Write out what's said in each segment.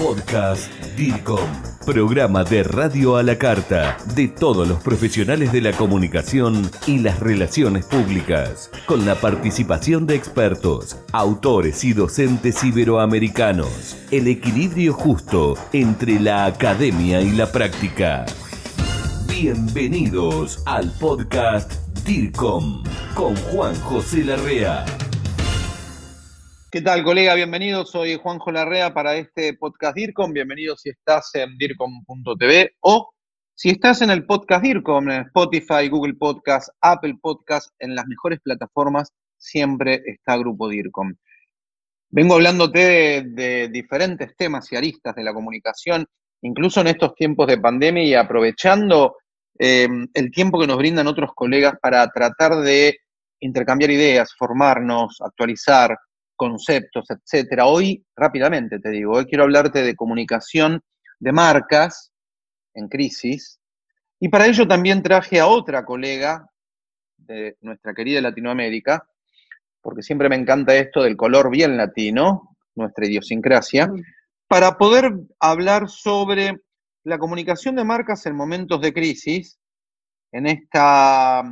Podcast DIRCOM, programa de radio a la carta de todos los profesionales de la comunicación y las relaciones públicas, con la participación de expertos, autores y docentes iberoamericanos. El equilibrio justo entre la academia y la práctica. Bienvenidos al podcast DIRCOM con Juan José Larrea. ¿Qué tal, colega? Bienvenido. Soy Juanjo Larrea para este podcast DIRCOM. Bienvenido si estás en DIRCOM.tv o si estás en el podcast DIRCOM, en Spotify, Google Podcast, Apple Podcast, en las mejores plataformas, siempre está Grupo DIRCOM. Vengo hablándote de, diferentes temas y aristas de la comunicación, incluso en estos tiempos de pandemia y aprovechando eh, el tiempo que nos brindan otros colegas para tratar de intercambiar ideas, formarnos, actualizar, conceptos, etcétera. Hoy, rápidamente te digo, hoy quiero hablarte de comunicación de marcas en crisis. Y para ello también traje a otra colega de nuestra querida Latinoamérica, porque siempre me encanta esto del color bien latino, nuestra idiosincrasia, para poder hablar sobre la comunicación de marcas en momentos de crisis, en, esta,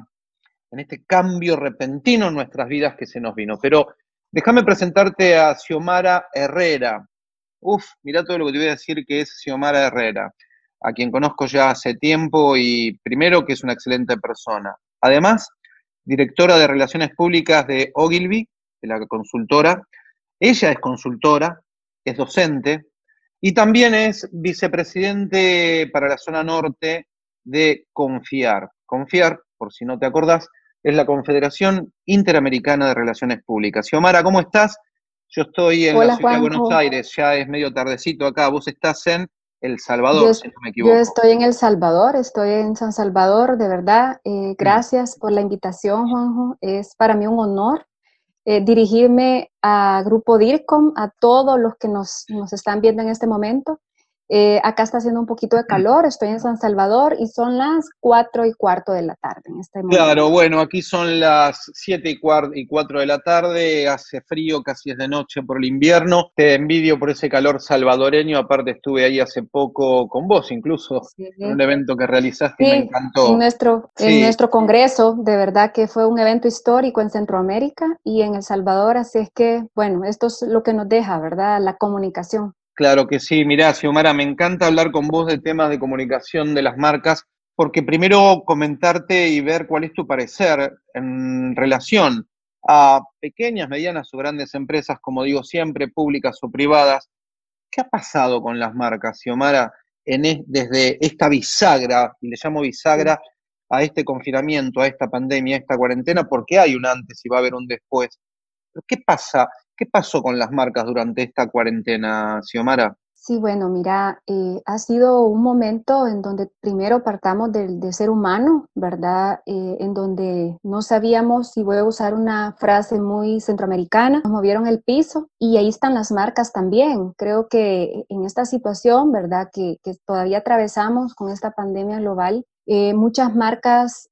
en este cambio repentino en nuestras vidas que se nos vino. Pero Déjame presentarte a Xiomara Herrera. Uf, mira todo lo que te voy a decir que es Xiomara Herrera, a quien conozco ya hace tiempo y primero que es una excelente persona. Además, directora de Relaciones Públicas de Ogilvy, de la consultora. Ella es consultora, es docente y también es vicepresidente para la zona norte de Confiar. Confiar, por si no te acordás, es la Confederación Interamericana de Relaciones Públicas. Xiomara, ¿cómo estás? Yo estoy en la ciudad de Buenos Aires, ya es medio tardecito acá, vos estás en El Salvador, si no me equivoco. Yo estoy en El Salvador, estoy en San Salvador, de verdad. Eh, gracias por la invitación, Juanjo. Es para mí un honor eh, dirigirme a Grupo DIRCOM, a todos los que nos, nos están viendo en este momento. Eh, acá está haciendo un poquito de calor, estoy en San Salvador y son las cuatro y cuarto de la tarde en este momento. Claro, bueno, aquí son las siete y, cuarto y cuatro de la tarde, hace frío, casi es de noche por el invierno. Te envidio por ese calor salvadoreño, aparte estuve ahí hace poco con vos incluso, en un evento que realizaste y me encantó. En nuestro, en nuestro congreso, de verdad que fue un evento histórico en Centroamérica y en El Salvador, así es que, bueno, esto es lo que nos deja, ¿verdad? La comunicación. Claro que sí, mirá, Xiomara, me encanta hablar con vos de temas de comunicación de las marcas, porque primero comentarte y ver cuál es tu parecer en relación a pequeñas, medianas o grandes empresas, como digo siempre, públicas o privadas. ¿Qué ha pasado con las marcas, Xiomara, desde esta bisagra, y le llamo bisagra, a este confinamiento, a esta pandemia, a esta cuarentena, porque hay un antes y va a haber un después? ¿Qué pasa ¿Qué pasó con las marcas durante esta cuarentena, Xiomara? Sí, bueno, mira, eh, ha sido un momento en donde primero partamos del de ser humano, ¿verdad? Eh, en donde no sabíamos, si voy a usar una frase muy centroamericana, nos movieron el piso y ahí están las marcas también. Creo que en esta situación, ¿verdad? Que, que todavía atravesamos con esta pandemia global, eh, muchas marcas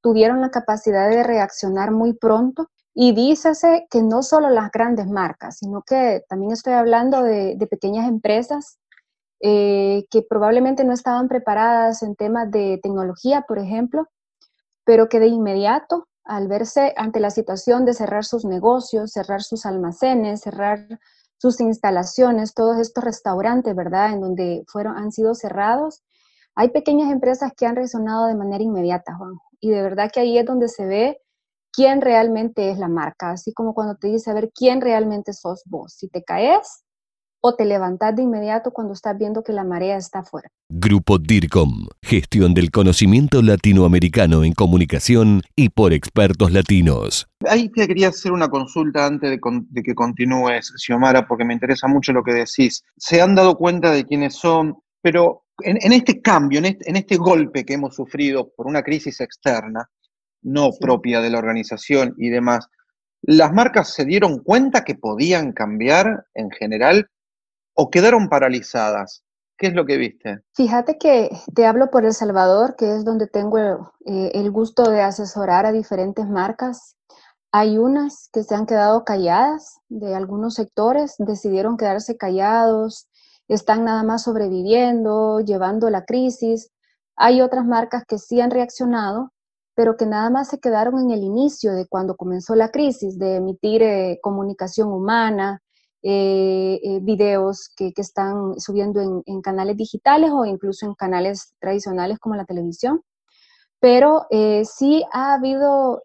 tuvieron la capacidad de reaccionar muy pronto y dícese que no solo las grandes marcas, sino que también estoy hablando de, pequeñas empresas eh, que probablemente no estaban preparadas en temas de tecnología, por ejemplo, pero que de inmediato, al verse ante la situación de cerrar sus negocios, cerrar sus almacenes, cerrar sus instalaciones, todos estos restaurantes, ¿verdad?, en donde fueron, han sido cerrados, hay pequeñas empresas que han resonado de manera inmediata, Juan. Y de verdad que ahí es donde se ve quién realmente es la marca, así como cuando te dice a ver quién realmente sos vos, si te caes o te levantas de inmediato cuando estás viendo que la marea está afuera. Grupo DIRCOM, gestión del conocimiento latinoamericano en comunicación y por expertos latinos. Ahí te quería hacer una consulta antes de, que continúes, Xiomara, porque me interesa mucho lo que decís. Se han dado cuenta de quiénes son, pero en, este cambio, en este, en este golpe que hemos sufrido por una crisis externa, no propia de la organización y demás, ¿las marcas se dieron cuenta que podían cambiar en general o quedaron paralizadas? ¿Qué es lo que viste? Fíjate que te hablo por El Salvador, que es donde tengo eh, el gusto de asesorar a diferentes marcas. Hay unas que se han quedado calladas de algunos sectores, decidieron quedarse callados, están nada más sobreviviendo, llevando la crisis. Hay otras marcas que sí han reaccionado, pero que nada más se quedaron en el inicio de cuando comenzó la crisis, de emitir eh, comunicación humana, eh, eh, videos que, están subiendo en, canales digitales o incluso en canales tradicionales como la televisión. Pero sí ha habido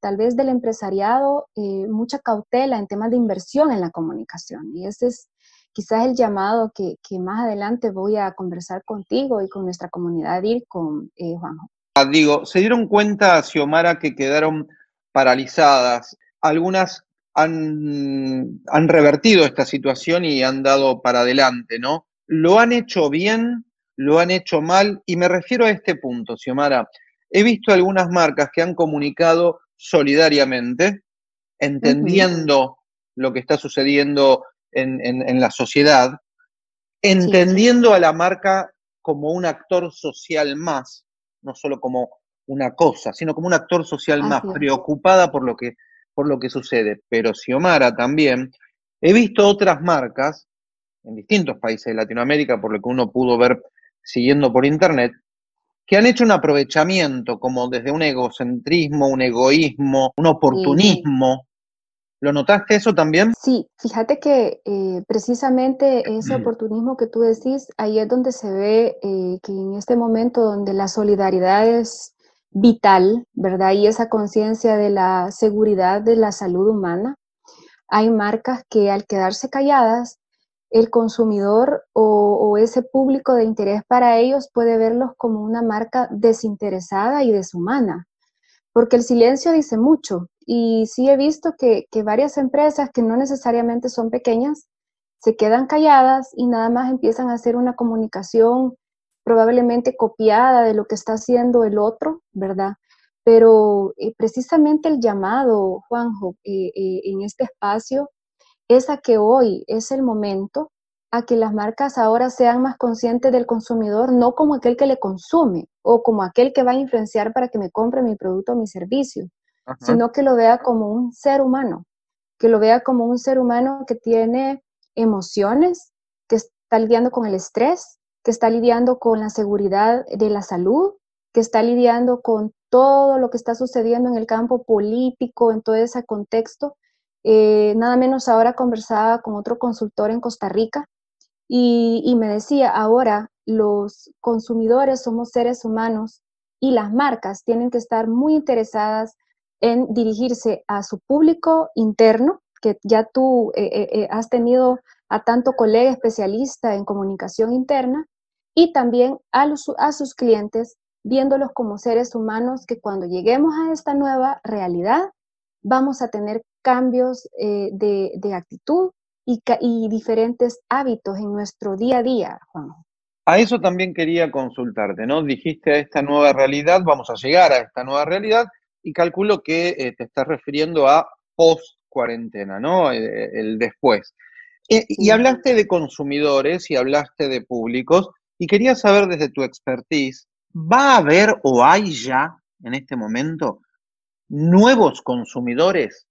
tal vez del empresariado mucha cautela en temas de inversión en la comunicación. Y ese es quizás el llamado que, más adelante voy a conversar contigo y con nuestra comunidad ir con Juanjo. Ah, digo, se dieron cuenta, Xiomara, que quedaron paralizadas. Algunas han, han revertido esta situación y han dado para adelante, ¿no? Lo han hecho bien, lo han hecho mal, y me refiero a este punto, Xiomara. He visto algunas marcas que han comunicado solidariamente, entendiendo lo que está sucediendo en, la sociedad, entendiendo a la marca como un actor social más, no solo como una cosa, sino como un actor social más, preocupada por lo, que, por lo que sucede. Pero Xiomara también, he visto otras marcas en distintos países de Latinoamérica, por lo que uno pudo ver siguiendo por internet, que han hecho un aprovechamiento como desde un egocentrismo, un egoísmo, un oportunismo ¿Lo notaste eso también? Sí, fíjate que eh, precisamente ese mm. oportunismo que tú decís, ahí es donde se ve eh, que en este momento donde la solidaridad es vital, ¿verdad? Y esa conciencia de la seguridad de la salud humana, hay marcas que al quedarse calladas, el consumidor o, o ese público de interés para ellos puede verlos como una marca desinteresada y deshumana, porque el silencio dice mucho y sí he visto que, varias empresas que no necesariamente son pequeñas se quedan calladas y nada más empiezan a hacer una comunicación probablemente copiada de lo que está haciendo el otro, ¿verdad? Pero eh, precisamente el llamado, Juanjo, eh, eh, en este espacio es a que hoy es el momento a que las marcas ahora sean más conscientes del consumidor, no como aquel que le consume o como aquel que va a influenciar para que me compre mi producto o mi servicio, sino que lo vea como un ser humano, que lo vea como un ser humano que tiene emociones, que está lidiando con el estrés, que está lidiando con la seguridad de la salud, que está lidiando con todo lo que está sucediendo en el campo político, en todo ese contexto. Eh, nada menos ahora conversaba con otro consultor en Costa Rica y, y me decía, ahora los consumidores somos seres humanos y las marcas tienen que estar muy interesadas en dirigirse a su público interno, que ya tú eh, eh, eh, has tenido a tanto colega especialista en comunicación interna, y también a, a sus clientes, viéndolos como seres humanos que cuando lleguemos a esta nueva realidad, vamos a tener cambios de, actitud y, y, diferentes hábitos en nuestro día a día, Juan. A eso también quería consultarte, ¿no? Dijiste a esta nueva realidad, vamos a llegar a esta nueva realidad, y calculo que eh, te estás refiriendo a post cuarentena, ¿no? Eh, el después. Eh, y hablaste de consumidores y hablaste de públicos y quería saber desde tu expertise, ¿va a haber o hay ya en este momento nuevos consumidores?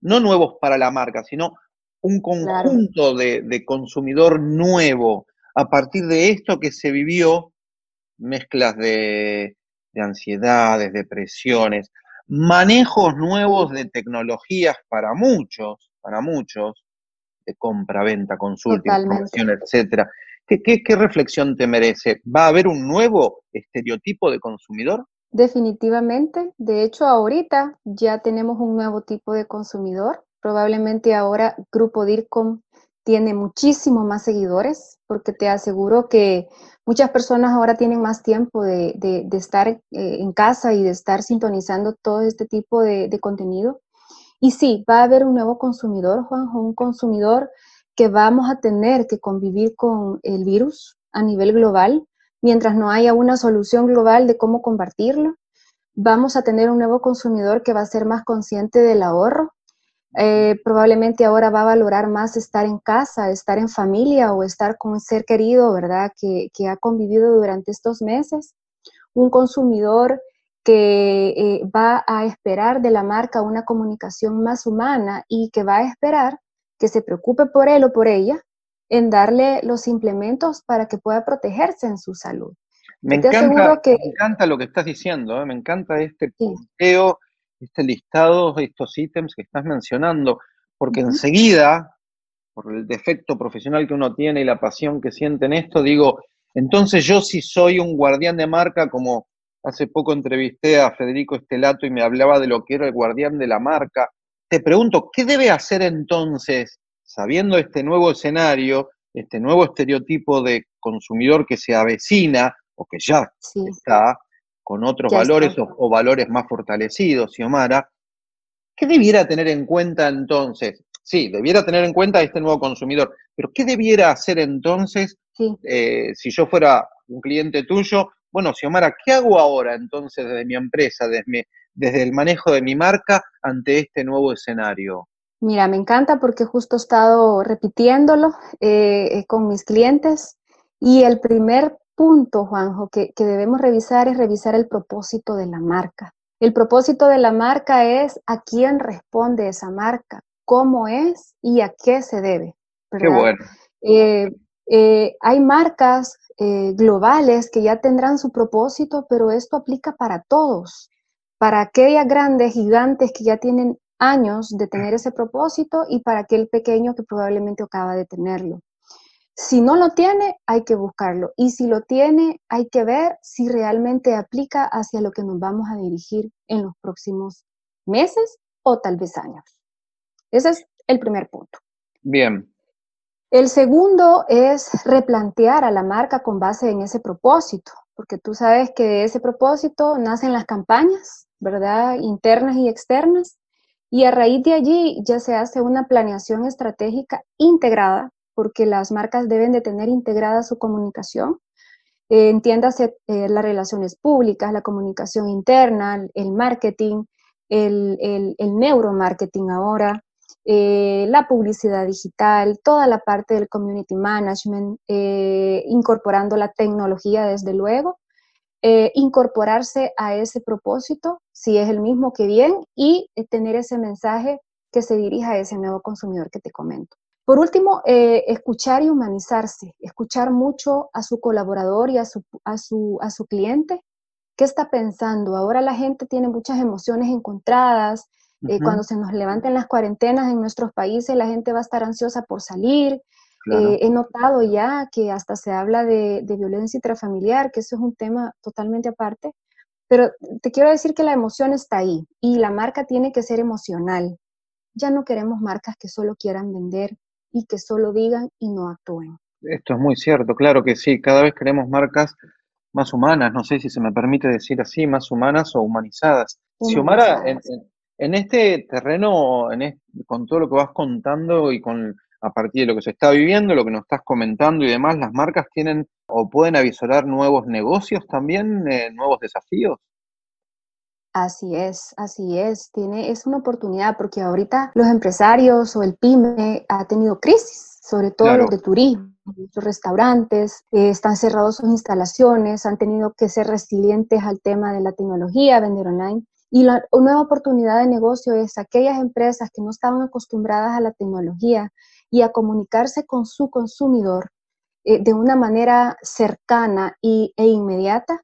No nuevos para la marca, sino un conjunto de, de consumidor nuevo a partir de esto que se vivió, mezclas de de ansiedades, depresiones, manejos nuevos de tecnologías para muchos, para muchos, de compra, venta, consulta, información, etcétera. ¿Qué, qué, reflexión te merece? ¿Va a haber un nuevo estereotipo de consumidor? Definitivamente. De hecho, ahorita ya tenemos un nuevo tipo de consumidor. Probablemente ahora Grupo DIRCOM tiene muchísimo más seguidores, porque te aseguro que muchas personas ahora tienen más tiempo de, estar eh, en casa y de estar sintonizando todo este tipo de, contenido. Y sí, va a haber un nuevo consumidor, Juanjo, un consumidor que vamos a tener que convivir con el virus a nivel global, mientras no haya una solución global de cómo combatirlo. Vamos a tener un nuevo consumidor que va a ser más consciente del ahorro, eh, probablemente ahora va a valorar más estar en casa, estar en familia o estar con un ser querido, ¿verdad? Que, ha convivido durante estos meses. Un consumidor que eh, va a esperar de la marca una comunicación más humana y que va a esperar que se preocupe por él o por ella en darle los implementos para que pueda protegerse en su salud. Me, encanta, que... me encanta lo que estás diciendo, ¿eh? me encanta este punteo, este listado, estos ítems que estás mencionando, porque enseguida, por el defecto profesional que uno tiene y la pasión que siente en esto, digo, entonces yo si soy un guardián de marca, como hace poco entrevisté a Federico Estelato y me hablaba de lo que era el guardián de la marca, te pregunto, ¿qué debe hacer entonces, sabiendo este nuevo escenario, este nuevo estereotipo de consumidor que se avecina o que ya está con otros valores O, valores más fortalecidos, Xiomara, ¿qué debiera tener en cuenta entonces? Sí, debiera tener en cuenta este nuevo consumidor, pero ¿qué debiera hacer entonces eh, si yo fuera un cliente tuyo? Bueno, Xiomara, ¿qué hago ahora entonces desde mi empresa, desde, desde el manejo de mi marca ante este nuevo escenario? Mira, me encanta porque justo he estado repitiéndolo eh, con mis clientes y el primer punto, Juanjo, que, que, debemos revisar es revisar el propósito de la marca. El propósito de la marca es a quién responde esa marca, cómo es y a qué se debe. Qué bueno. Eh, hay marcas globales que ya tendrán su propósito, pero esto aplica para todos. Para aquellas grandes gigantes que ya tienen años de tener ese propósito y para aquel pequeño que probablemente acaba de tenerlo. Si no lo tiene, hay que buscarlo. Y si lo tiene, hay que ver si realmente aplica hacia lo que nos vamos a dirigir en los próximos meses o tal vez años. Ese es el primer punto. Bien. El segundo es replantear a la marca con base en ese propósito, porque tú sabes que de ese propósito nacen las campañas, ¿verdad? Internas y externas. Y a raíz de allí ya se hace una planeación estratégica integrada, porque las marcas deben de tener integrada su comunicación. Eh, entiéndase eh, las relaciones públicas, la comunicación interna, el marketing, el, neuromarketing ahora, eh, la publicidad digital, toda la parte del community management, incorporando la tecnología desde luego, eh, incorporarse a ese propósito, si es el mismo que bien, y eh, tener ese mensaje que se dirija a ese nuevo consumidor que te comento. Por último, eh, escuchar y humanizarse, escuchar mucho a su colaborador y a su, a su, a su cliente. ¿Qué está pensando? Ahora la gente tiene muchas emociones encontradas. cuando se nos levanten las cuarentenas en nuestros países, la gente va a estar ansiosa por salir, eh, he notado ya que hasta se habla de, violencia intrafamiliar, que eso es un tema totalmente aparte, pero te quiero decir que la emoción está ahí y la marca tiene que ser emocional. Ya no queremos marcas que solo quieran vender y que solo digan y no actúen. Esto es muy cierto, claro que sí, cada vez queremos marcas más humanas, no sé si se me permite decir así, más humanas o humanizadas. Xiomara, en, este terreno, con todo lo que vas contando y con a partir de lo que se está viviendo, lo que nos estás comentando y demás, las marcas tienen o pueden avisorar nuevos negocios también, eh, nuevos desafíos. Así es, así es. Tiene, es una oportunidad porque ahorita los empresarios o el pyme ha tenido crisis, sobre todo los de turismo, los restaurantes, eh, están cerrados sus instalaciones, han tenido que ser resilientes al tema de la tecnología, vender online. Y la nueva oportunidad de negocio es aquellas empresas que no estaban acostumbradas a la tecnología, y a comunicarse con su consumidor eh, de una manera cercana y, e inmediata,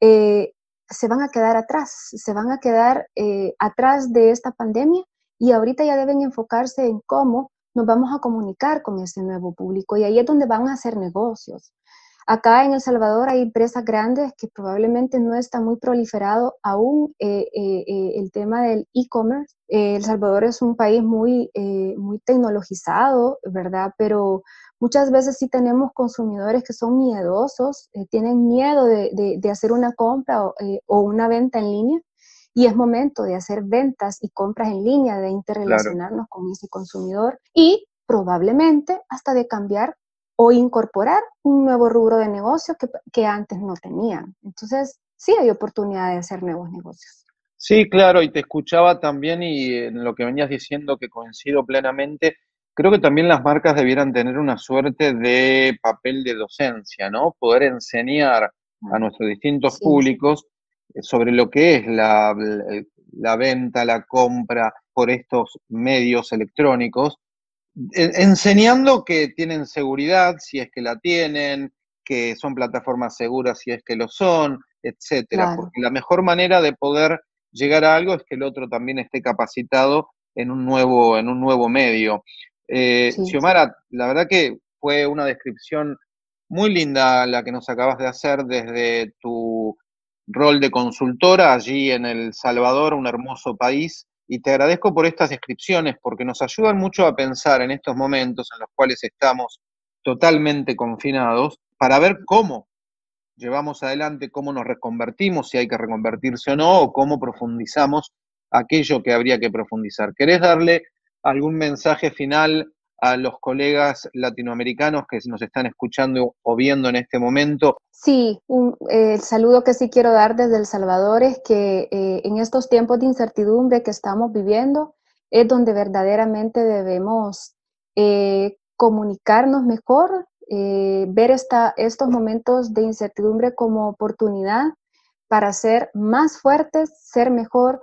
eh, se van a quedar atrás, se van a quedar eh, atrás de esta pandemia y ahorita ya deben enfocarse en cómo nos vamos a comunicar con ese nuevo público y ahí es donde van a hacer negocios. Acá en El Salvador hay empresas grandes que probablemente no está muy proliferado aún eh, eh, eh, el tema del e-commerce. el Salvador es un país muy, muy tecnologizado, ¿verdad? Pero muchas veces sí tenemos consumidores que son miedosos, tienen miedo de, hacer una compra o, una venta en línea y es momento de hacer ventas y compras en línea, de interrelacionarnos con ese consumidor y probablemente hasta de cambiar o incorporar un nuevo rubro de negocio que, antes no tenían. Entonces, sí hay oportunidad de hacer nuevos negocios. Sí, claro, y te escuchaba también y en lo que venías diciendo que coincido plenamente, creo que también las marcas debieran tener una suerte de papel de docencia, ¿no? Poder enseñar a nuestros distintos públicos eh, sobre lo que es la, la, venta, la compra por estos medios electrónicos enseñando que tienen seguridad, si es que la tienen, que son plataformas seguras, si es que lo son, etcétera. Porque la mejor manera de poder llegar a algo es que el otro también esté capacitado en un nuevo, en un nuevo medio. Eh, Xiomara, la verdad que fue una descripción muy linda la que nos acabas de hacer desde tu rol de consultora allí en El Salvador, un hermoso país. Y te agradezco por estas descripciones porque nos ayudan mucho a pensar en estos momentos en los cuales estamos totalmente confinados para ver cómo llevamos adelante, cómo nos reconvertimos, si hay que reconvertirse o no, o cómo profundizamos aquello que habría que profundizar. ¿Querés darle algún mensaje final a los colegas latinoamericanos que nos están escuchando o viendo en este momento? Sí, eh, el saludo que sí quiero dar desde El Salvador es que eh, en estos tiempos de incertidumbre que estamos viviendo es donde verdaderamente debemos eh, comunicarnos mejor, ver esta, estos momentos de incertidumbre como oportunidad para ser más fuertes, ser mejor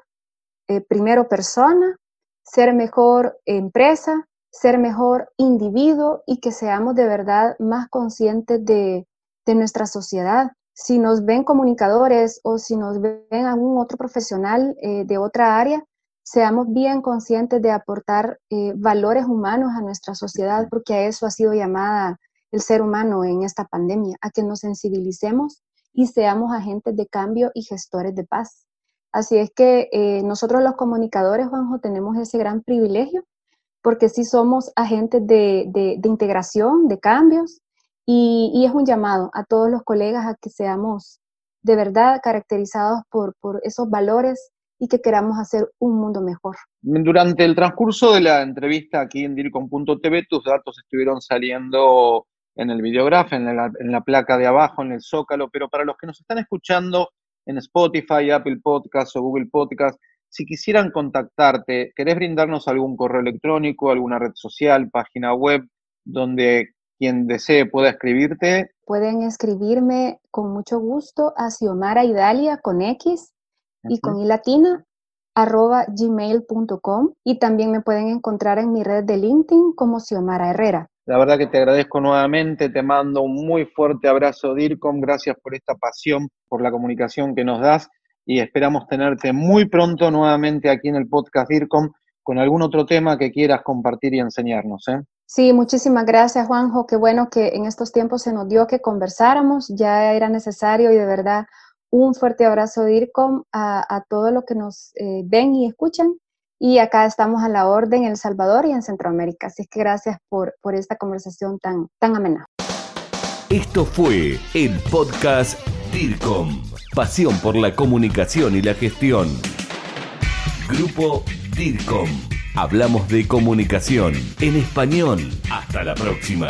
primero persona, ser mejor empresa, ser mejor individuo y que seamos de verdad más conscientes de, nuestra sociedad. Si nos ven comunicadores o si nos ven algún otro profesional eh, de otra área, seamos bien conscientes de aportar eh, valores humanos a nuestra sociedad, porque a eso ha sido llamada el ser humano en esta pandemia, a que nos sensibilicemos y seamos agentes de cambio y gestores de paz. Así es que eh, nosotros los comunicadores, Juanjo, tenemos ese gran privilegio porque sí somos agentes de, integración, de cambios, y, es un llamado a todos los colegas a que seamos de verdad caracterizados por, esos valores y que queramos hacer un mundo mejor. Durante el transcurso de la entrevista aquí en DIRCOM.tv, tus datos estuvieron saliendo en el videógrafo, en la, en la placa de abajo, en el zócalo, pero para los que nos están escuchando en Spotify, Apple Podcasts o Google Podcasts, si quisieran contactarte, ¿querés brindarnos algún correo electrónico, alguna red social, página web, donde quien desee pueda escribirte? Pueden escribirme con mucho gusto a Xiomara Idalia con X y con I latina arroba gmail.com y también me pueden encontrar en mi red de LinkedIn como Xiomara Herrera. La verdad que te agradezco nuevamente, te mando un muy fuerte abrazo, DIRCOM, gracias por esta pasión, por la comunicación que nos das y esperamos tenerte muy pronto nuevamente aquí en el podcast DIRCOM con algún otro tema que quieras compartir y enseñarnos. ¿eh? Sí, muchísimas gracias Juanjo, qué bueno que en estos tiempos se nos dio que conversáramos, ya era necesario y de verdad un fuerte abrazo DIRCOM a, a todos los que nos eh, ven y escuchan y acá estamos a la orden en El Salvador y en Centroamérica, así que gracias por, por esta conversación tan, tan amena. Esto fue el podcast DIRCOM Pasión por la comunicación y la gestión. Grupo DIRCOM. Hablamos de comunicación en español. Hasta la próxima.